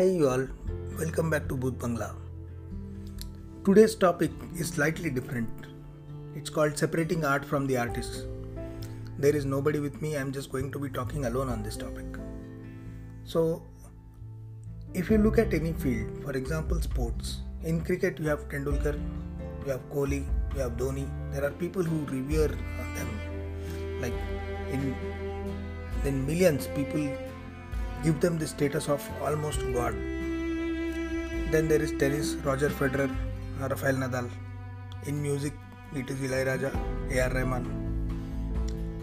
Hey you all, welcome back to Booth Bangla. Today's topic is slightly different. It's called separating art from the artist. There is nobody with me, I'm just going to be talking alone on this topic. So, if you look at any field, for example, sports, in cricket you have Tendulkar, you have Kohli, you have Dhoni. There are people who revere them. Like in then millions people give them the status of almost god. Then there is tennis, Roger Federer, Rafael Nadal. In music, it is Ilaiyaraaja, A.R. Rahman.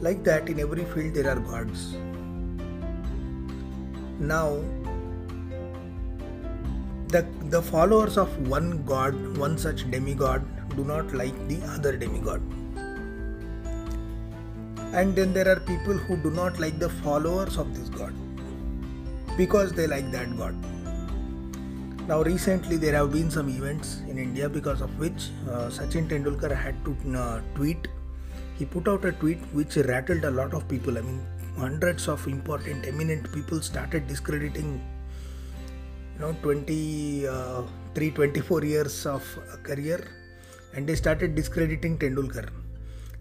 Like that, in every field there are gods. Now, the, the followers of one god, one such demigod, do not like the other demigod. And then there are people who do not like the followers of this god because they like that god. Now, recently there have been some events in India because of which uh, Sachin Tendulkar had to uh, tweet. He put out a tweet which rattled a lot of people. I mean, hundreds of important, eminent people started discrediting you know 23 uh, 24 years of career and they started discrediting Tendulkar.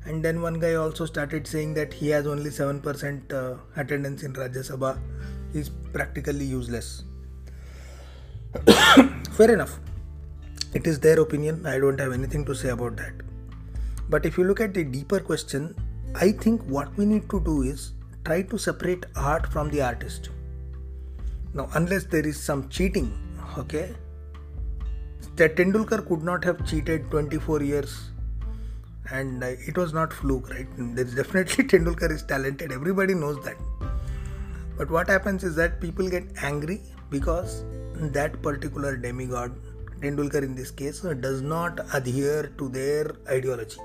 And then one guy also started saying that he has only 7% uh, attendance in Rajya Sabha. He's practically useless. Fair enough. It is their opinion. I don't have anything to say about that. But if you look at the deeper question, I think what we need to do is try to separate art from the artist. Now, unless there is some cheating, okay, that Tendulkar could not have cheated 24 years and uh, it was not fluke, right? There's definitely Tendulkar is talented, everybody knows that. But what happens is that people get angry because that particular demigod, Tendulkar in this case, does not adhere to their ideology.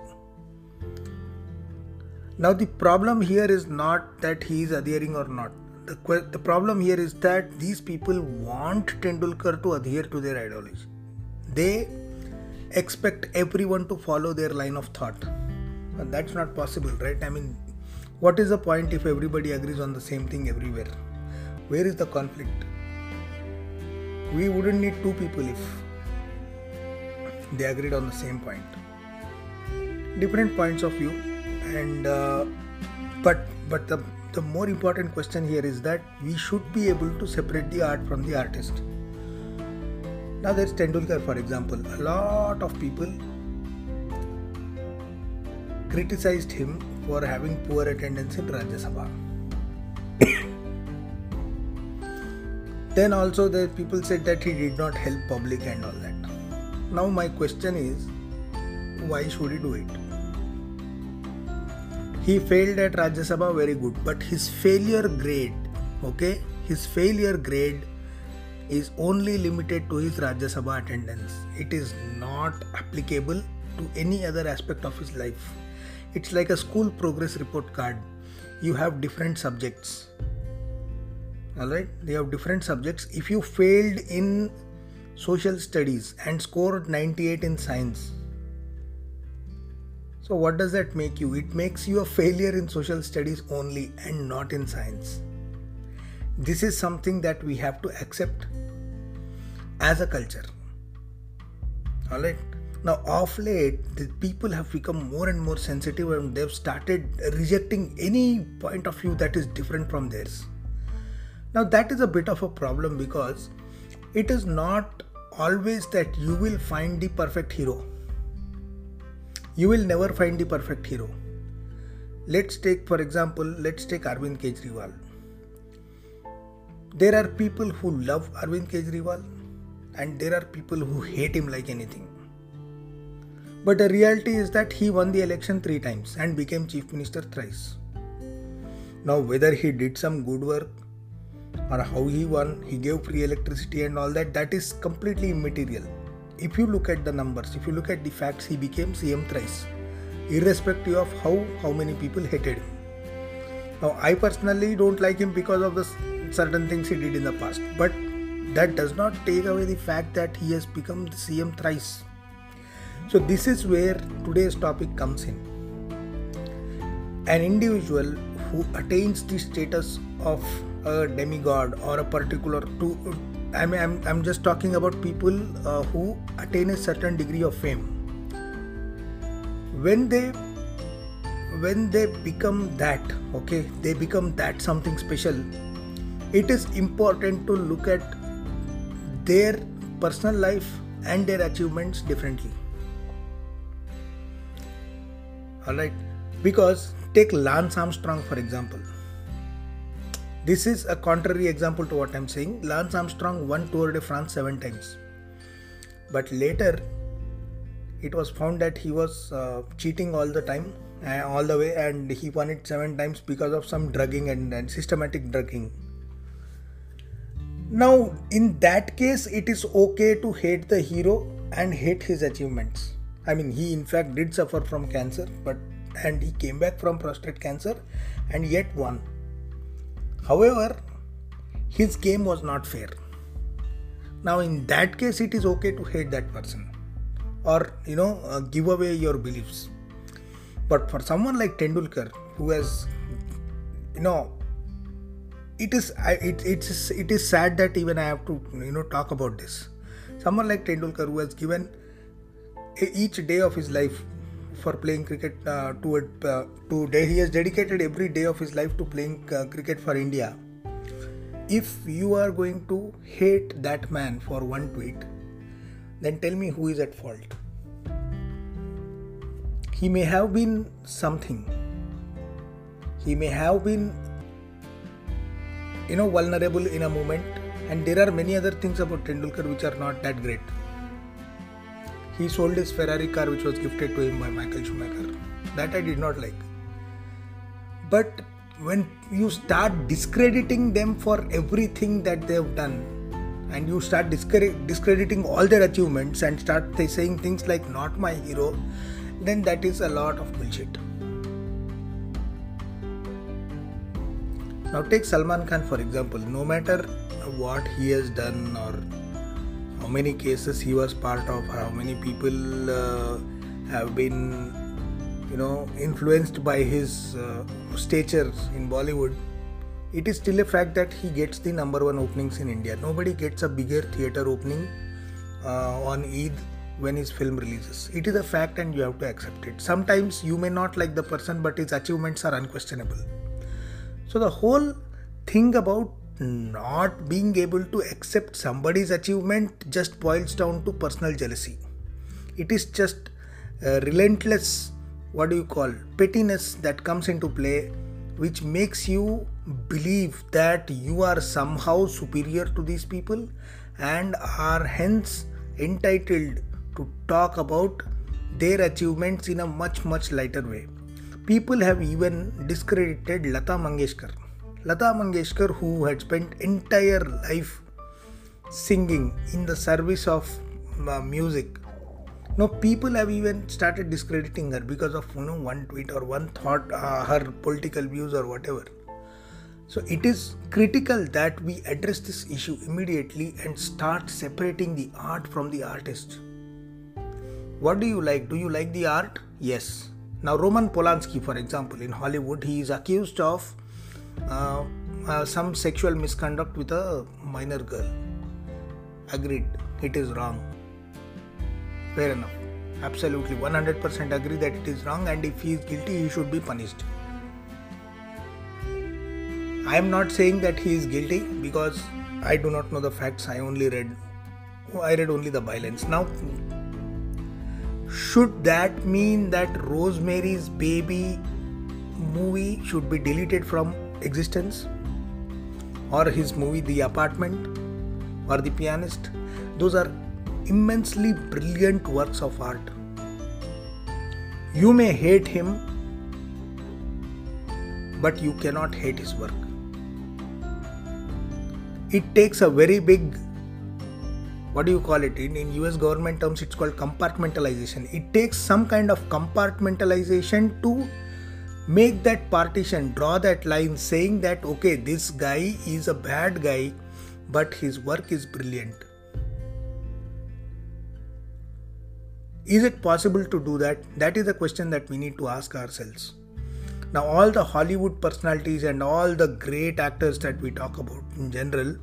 Now, the problem here is not that he is adhering or not. The, the problem here is that these people want Tendulkar to adhere to their ideology. They expect everyone to follow their line of thought. And that's not possible, right? I mean, what is the point if everybody agrees on the same thing everywhere? Where is the conflict? We wouldn't need two people if they agreed on the same point. Different points of view, and uh, but but the the more important question here is that we should be able to separate the art from the artist. Now there's Tendulkar, for example. A lot of people criticized him for having poor attendance in Rajya Sabha. then also the people said that he did not help public and all that. Now my question is, why should he do it? He failed at Rajya Sabha very good, but his failure grade, okay, his failure grade is only limited to his Rajya Sabha attendance. It is not applicable to any other aspect of his life. It's like a school progress report card. You have different subjects. Alright? they have different subjects. If you failed in social studies and scored 98 in science, so what does that make you? It makes you a failure in social studies only and not in science. This is something that we have to accept as a culture. Alright. Now, off late, the people have become more and more sensitive and they've started rejecting any point of view that is different from theirs. Now, that is a bit of a problem because it is not always that you will find the perfect hero. You will never find the perfect hero. Let's take, for example, let's take Arvind Kejriwal. There are people who love Arvind Kejriwal and there are people who hate him like anything. But the reality is that he won the election three times and became chief minister thrice. Now, whether he did some good work or how he won, he gave free electricity and all that, that is completely immaterial. If you look at the numbers, if you look at the facts, he became CM thrice, irrespective of how, how many people hated him. Now, I personally don't like him because of the certain things he did in the past, but that does not take away the fact that he has become the CM thrice. So, this is where today's topic comes in. An individual who attains the status of a demigod or a particular to I mean, I'm, I'm just talking about people uh, who attain a certain degree of fame. When they when they become that, okay, they become that something special. It is important to look at their personal life and their achievements differently. Alright, because take Lance Armstrong for example this is a contrary example to what I'm saying. Lance Armstrong won Tour de France seven times. But later, it was found that he was uh, cheating all the time, uh, all the way, and he won it seven times because of some drugging and, and systematic drugging. Now, in that case, it is okay to hate the hero and hate his achievements. I mean, he in fact did suffer from cancer, but and he came back from prostate cancer and yet won However, his game was not fair. Now, in that case, it is okay to hate that person or you know uh, give away your beliefs. But for someone like Tendulkar, who has you know it is it, it is it is sad that even I have to you know talk about this. Someone like Tendulkar who has given each day of his life for playing cricket uh, to uh, he has dedicated every day of his life to playing uh, cricket for India. If you are going to hate that man for one tweet, then tell me who is at fault. He may have been something. He may have been you know vulnerable in a moment and there are many other things about Tendulkar which are not that great he sold his Ferrari car, which was gifted to him by Michael Schumacher. That I did not like. But when you start discrediting them for everything that they have done, and you start discrediting all their achievements and start saying things like not my hero, then that is a lot of bullshit. Now, take Salman Khan for example. No matter what he has done or how many cases he was part of, how many people uh, have been, you know, influenced by his uh, stature in Bollywood. It is still a fact that he gets the number one openings in India. Nobody gets a bigger theater opening uh, on Eid when his film releases. It is a fact and you have to accept it. Sometimes you may not like the person, but his achievements are unquestionable. So the whole thing about not being able to accept somebody's achievement just boils down to personal jealousy. It is just relentless, what do you call, pettiness that comes into play, which makes you believe that you are somehow superior to these people and are hence entitled to talk about their achievements in a much, much lighter way. People have even discredited Lata Mangeshkar Lata Mangeshkar, who had spent entire life singing in the service of uh, music. Now people have even started discrediting her because of you know one tweet or one thought, uh, her political views or whatever. So it is critical that we address this issue immediately and start separating the art from the artist. What do you like? Do you like the art? Yes. Now Roman Polanski, for example, in Hollywood, he is accused of Uh, uh, some sexual misconduct with a minor girl. Agreed, it is wrong. Fair enough. Absolutely, 100% agree that it is wrong, and if he is guilty, he should be punished. I am not saying that he is guilty because I do not know the facts. I only read, I read only the violence. Now, should that mean that Rosemary's Baby movie should be deleted from existence or his movie The Apartment or The Pianist. Those are immensely brilliant works of art. You may hate him, but you cannot hate his work. It takes a very big what do you call it in, in us government terms it's called compartmentalization it takes some kind of compartmentalization to make that partition, draw that line saying that okay, this guy is a bad guy, but his work is brilliant. Is it possible to do that? That is the question that we need to ask ourselves. Now, all the Hollywood personalities and all the great actors that we talk about in general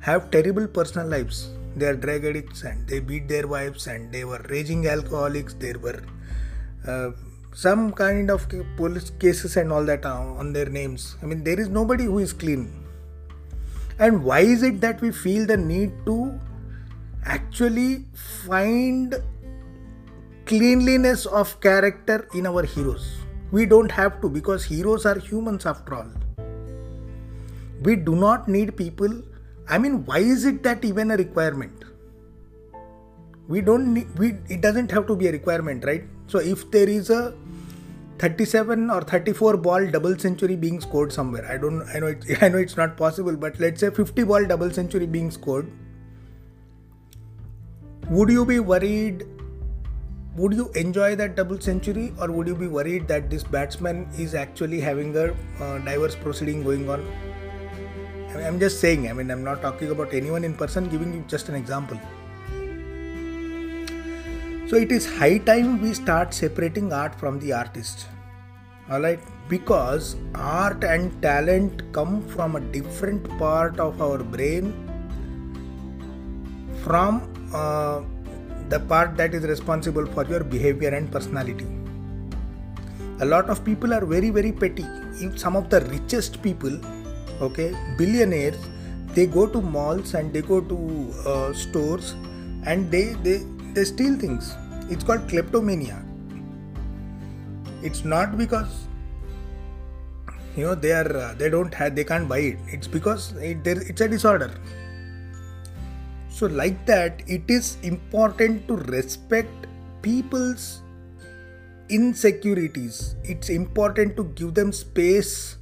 have terrible personal lives. They are drug addicts and they beat their wives and they were raging alcoholics. There were uh, some kind of police cases and all that on their names. I mean, there is nobody who is clean. And why is it that we feel the need to actually find cleanliness of character in our heroes? We don't have to because heroes are humans after all. We do not need people. I mean, why is it that even a requirement? We don't need, we, it doesn't have to be a requirement, right? So if there is a 37 or 34 ball double century being scored somewhere. I don't I know it, I know it's not possible, but let's say 50 ball double century being scored. Would you be worried? Would you enjoy that double century, or would you be worried that this batsman is actually having a uh, diverse proceeding going on? I'm just saying. I mean, I'm not talking about anyone in person. Giving you just an example. So it is high time we start separating art from the artist. Alright, because art and talent come from a different part of our brain from uh, the part that is responsible for your behavior and personality. A lot of people are very, very petty. If some of the richest people, okay, billionaires, they go to malls and they go to uh, stores and they, they they steal things. It's called kleptomania. It's not because you know they are uh, they don't have they can't buy it. It's because it, it's a disorder. So like that, it is important to respect people's insecurities. It's important to give them space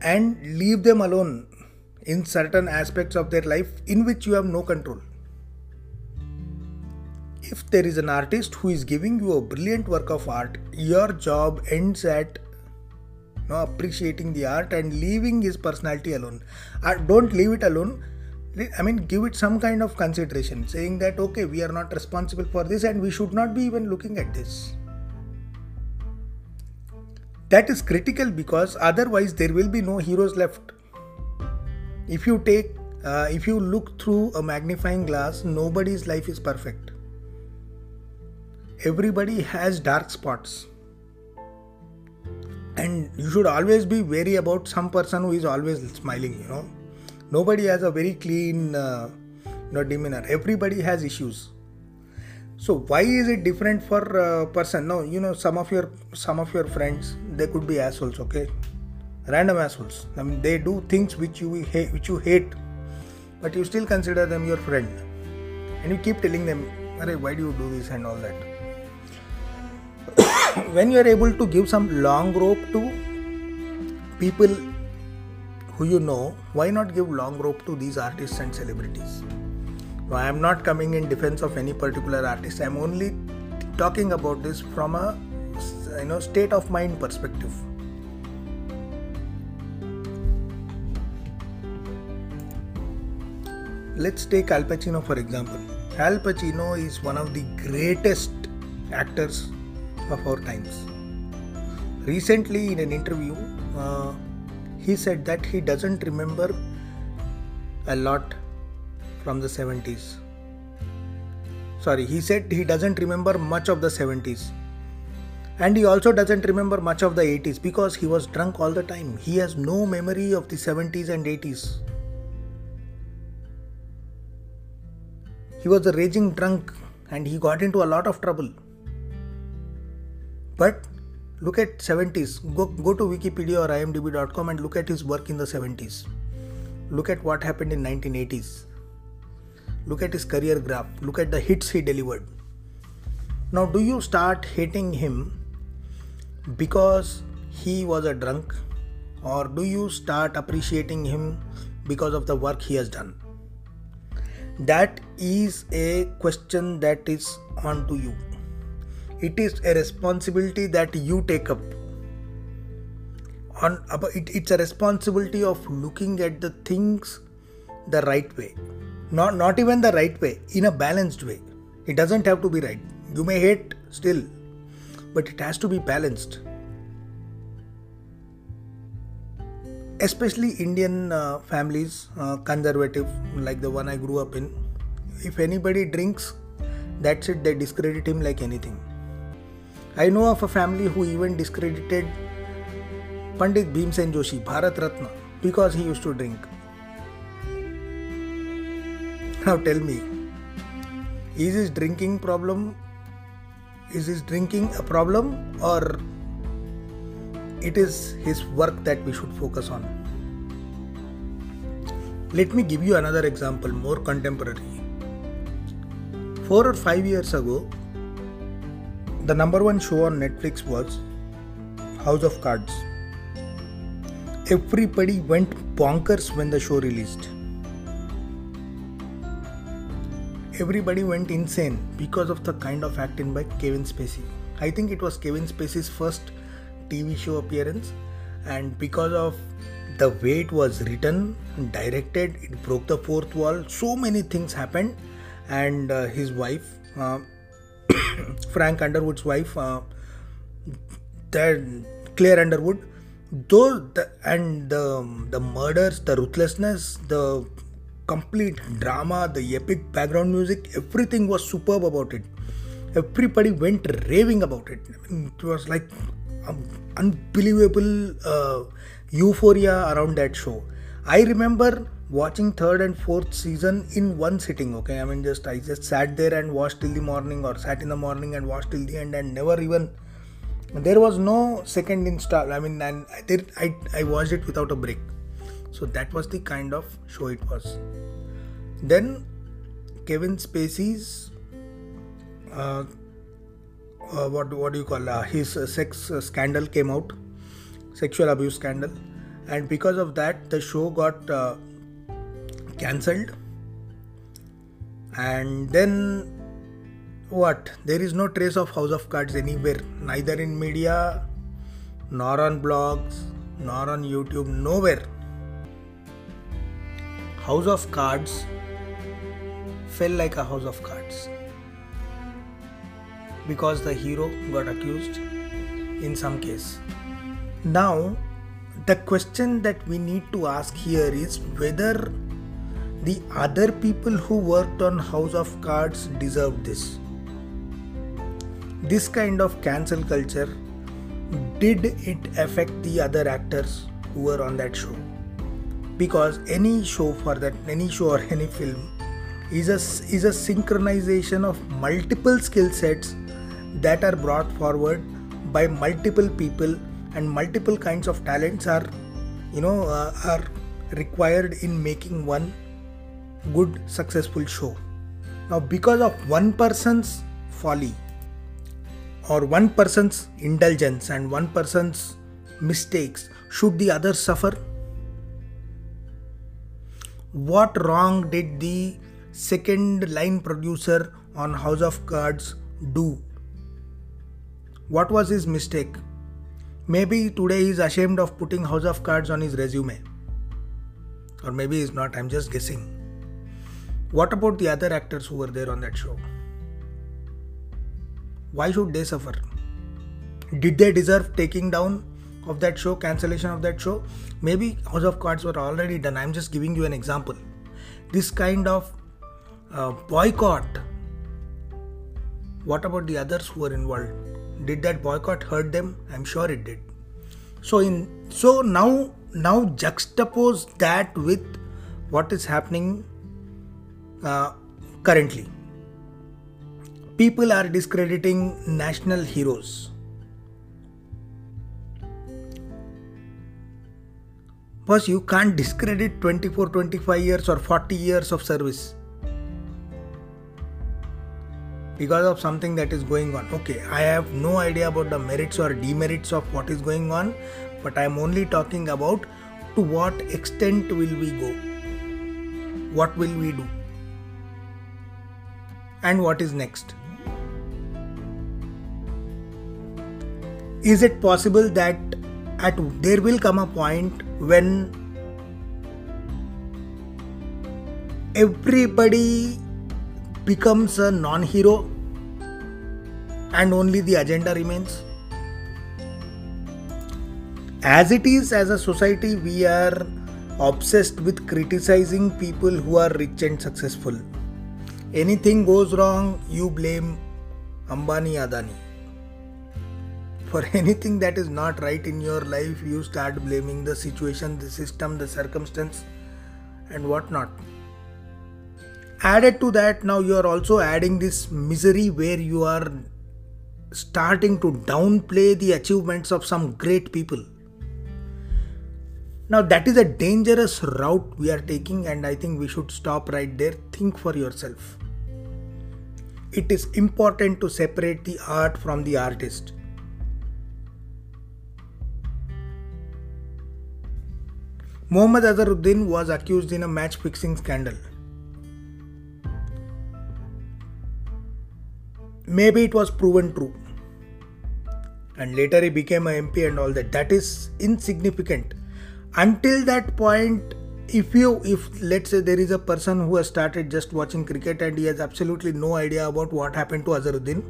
and leave them alone in certain aspects of their life in which you have no control if there is an artist who is giving you a brilliant work of art, your job ends at you know, appreciating the art and leaving his personality alone. Uh, don't leave it alone. I mean, give it some kind of consideration, saying that okay, we are not responsible for this and we should not be even looking at this. That is critical because otherwise there will be no heroes left. If you take, uh, if you look through a magnifying glass, nobody's life is perfect everybody has dark spots. And you should always be wary about some person who is always smiling you know. Nobody has a very clean uh, you know demeanor. Everybody has issues. So why is it different for a person? No you know some of your some of your friends they could be assholes okay? Random assholes. I mean they do things which you hate which you hate but you still consider them your friend. And you keep telling them why do you do this and all that when you are able to give some long rope to people who you know, why not give long rope to these artists and celebrities? I am not coming in defense of any particular artist. I am only talking about this from a you know state of mind perspective. Let's take Al Pacino for example. Al Pacino is one of the greatest actors of our times. Recently, in an interview, uh, he said that he doesn't remember a lot from the 70s. Sorry, he said he doesn't remember much of the 70s. And he also doesn't remember much of the 80s because he was drunk all the time. He has no memory of the 70s and 80s. He was a raging drunk and he got into a lot of trouble. But look at 70s. Go, go to Wikipedia or imdb.com and look at his work in the 70s. Look at what happened in 1980s. Look at his career graph. Look at the hits he delivered. Now, do you start hating him because he was a drunk, or do you start appreciating him because of the work he has done? That is a question that is on to you it is a responsibility that you take up. On it's a responsibility of looking at the things the right way. Not not even the right way in a balanced way. It doesn't have to be right. You may hate still but it has to be balanced. Especially Indian uh, families, uh, conservative, like the one I grew up in, if anybody drinks, that's it, they discredit him like anything. I know of a family who even discredited Pandit Bhimsen Joshi, Bharat Ratna, because he used to drink. Now tell me, is his drinking problem is his drinking a problem or it is his work that we should focus on. Let me give you another example, more contemporary. Four or five years ago, the number one show on Netflix was House of Cards. Everybody went bonkers when the show released. Everybody went insane because of the kind of acting by Kevin Spacey. I think it was Kevin Spacey's first TV show appearance, and because of the way it was written, directed, it broke the fourth wall. So many things happened, and uh, his wife, uh, Frank Underwood's wife, uh, Claire Underwood, those the, and the, the murders, the ruthlessness, the complete drama, the epic background music, everything was superb about it. Everybody went raving about it. it was like unbelievable uh, euphoria around that show. I remember watching third and fourth season in one sitting. Okay, I mean, just I just sat there and watched till the morning, or sat in the morning and watched till the end, and never even there was no second install. I mean, and I did I I watched it without a break. So that was the kind of show it was. Then Kevin Spacey's uh, uh, what what do you call uh, his uh, sex uh, scandal came out, sexual abuse scandal, and because of that the show got uh, cancelled. And then what? There is no trace of House of Cards anywhere, neither in media, nor on blogs, nor on YouTube, nowhere. House of Cards fell like a house of cards because the hero got accused in some case. Now, the question that we need to ask here is whether the other people who worked on House of Cards deserved this. This kind of cancel culture did it affect the other actors who were on that show? Because any show for that, any show or any film is a, is a synchronization of multiple skill sets that are brought forward by multiple people and multiple kinds of talents are you know uh, are required in making one good successful show now because of one person's folly or one person's indulgence and one person's mistakes should the others suffer what wrong did the second line producer on house of cards do what was his mistake? Maybe today he's ashamed of putting House of Cards on his resume. Or maybe he's not, I'm just guessing. What about the other actors who were there on that show? Why should they suffer? Did they deserve taking down of that show, cancellation of that show? Maybe House of Cards were already done. I'm just giving you an example. This kind of uh, boycott. What about the others who were involved? did that boycott hurt them i'm sure it did so in so now now juxtapose that with what is happening uh, currently people are discrediting national heroes Plus, you can't discredit 24 25 years or 40 years of service because of something that is going on. Okay, I have no idea about the merits or demerits of what is going on, but I am only talking about to what extent will we go? What will we do? And what is next? Is it possible that at there will come a point when everybody becomes a non hero and only the agenda remains? as it is as a society we are obsessed with criticizing people who are rich and successful anything goes wrong you blame ambani adani. For anything that is not right in your life you start blaming the situation the system the circumstance and whatnot. Added to that now you are also adding this misery where you are starting to downplay the achievements of some great people now, that is a dangerous route we are taking, and I think we should stop right there. Think for yourself. It is important to separate the art from the artist. Muhammad Azharuddin was accused in a match fixing scandal. Maybe it was proven true. And later he became a MP and all that. That is insignificant until that point if you if let's say there is a person who has started just watching cricket and he has absolutely no idea about what happened to Azharuddin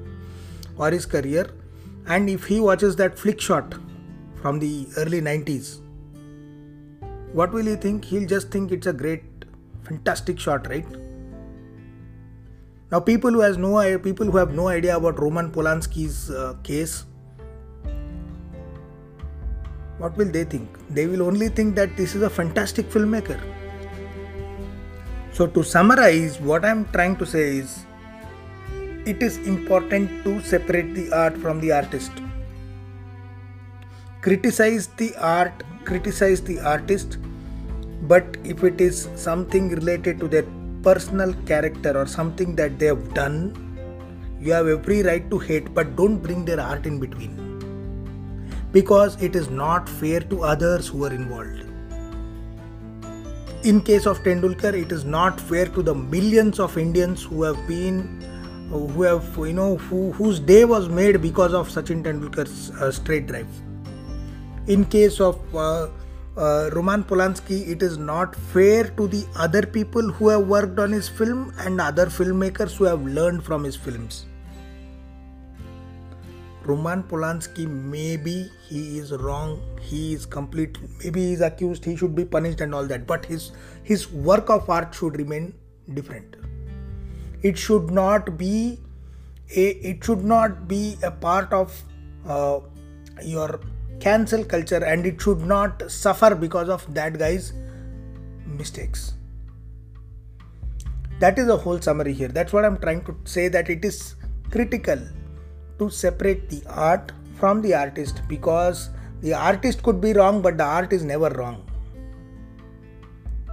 or his career and if he watches that flick shot from the early 90s what will he think? He'll just think it's a great fantastic shot right? Now people who has no people who have no idea about roman polanski's uh, case what will they think? They will only think that this is a fantastic filmmaker. So, to summarize, what I'm trying to say is it is important to separate the art from the artist. Criticize the art, criticize the artist, but if it is something related to their personal character or something that they have done, you have every right to hate, but don't bring their art in between because it is not fair to others who are involved. In case of Tendulkar, it is not fair to the millions of Indians who have been, who have, you know, who, whose day was made because of Sachin Tendulkar's uh, straight drive. In case of uh, uh, Roman Polanski, it is not fair to the other people who have worked on his film and other filmmakers who have learned from his films. Roman Polanski, maybe he is wrong, he is complete, maybe he is accused, he should be punished and all that, but his his work of art should remain different. It should not be a, it should not be a part of uh, your cancel culture and it should not suffer because of that guy's mistakes that is the whole summary here that's what i'm trying to say that it is critical to separate the art from the artist because the artist could be wrong, but the art is never wrong.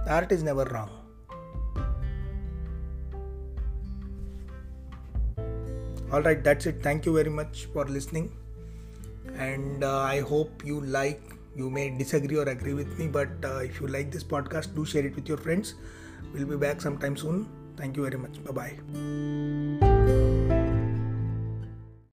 The art is never wrong. All right, that's it. Thank you very much for listening. And uh, I hope you like, you may disagree or agree with me, but uh, if you like this podcast, do share it with your friends. We'll be back sometime soon. Thank you very much. Bye bye.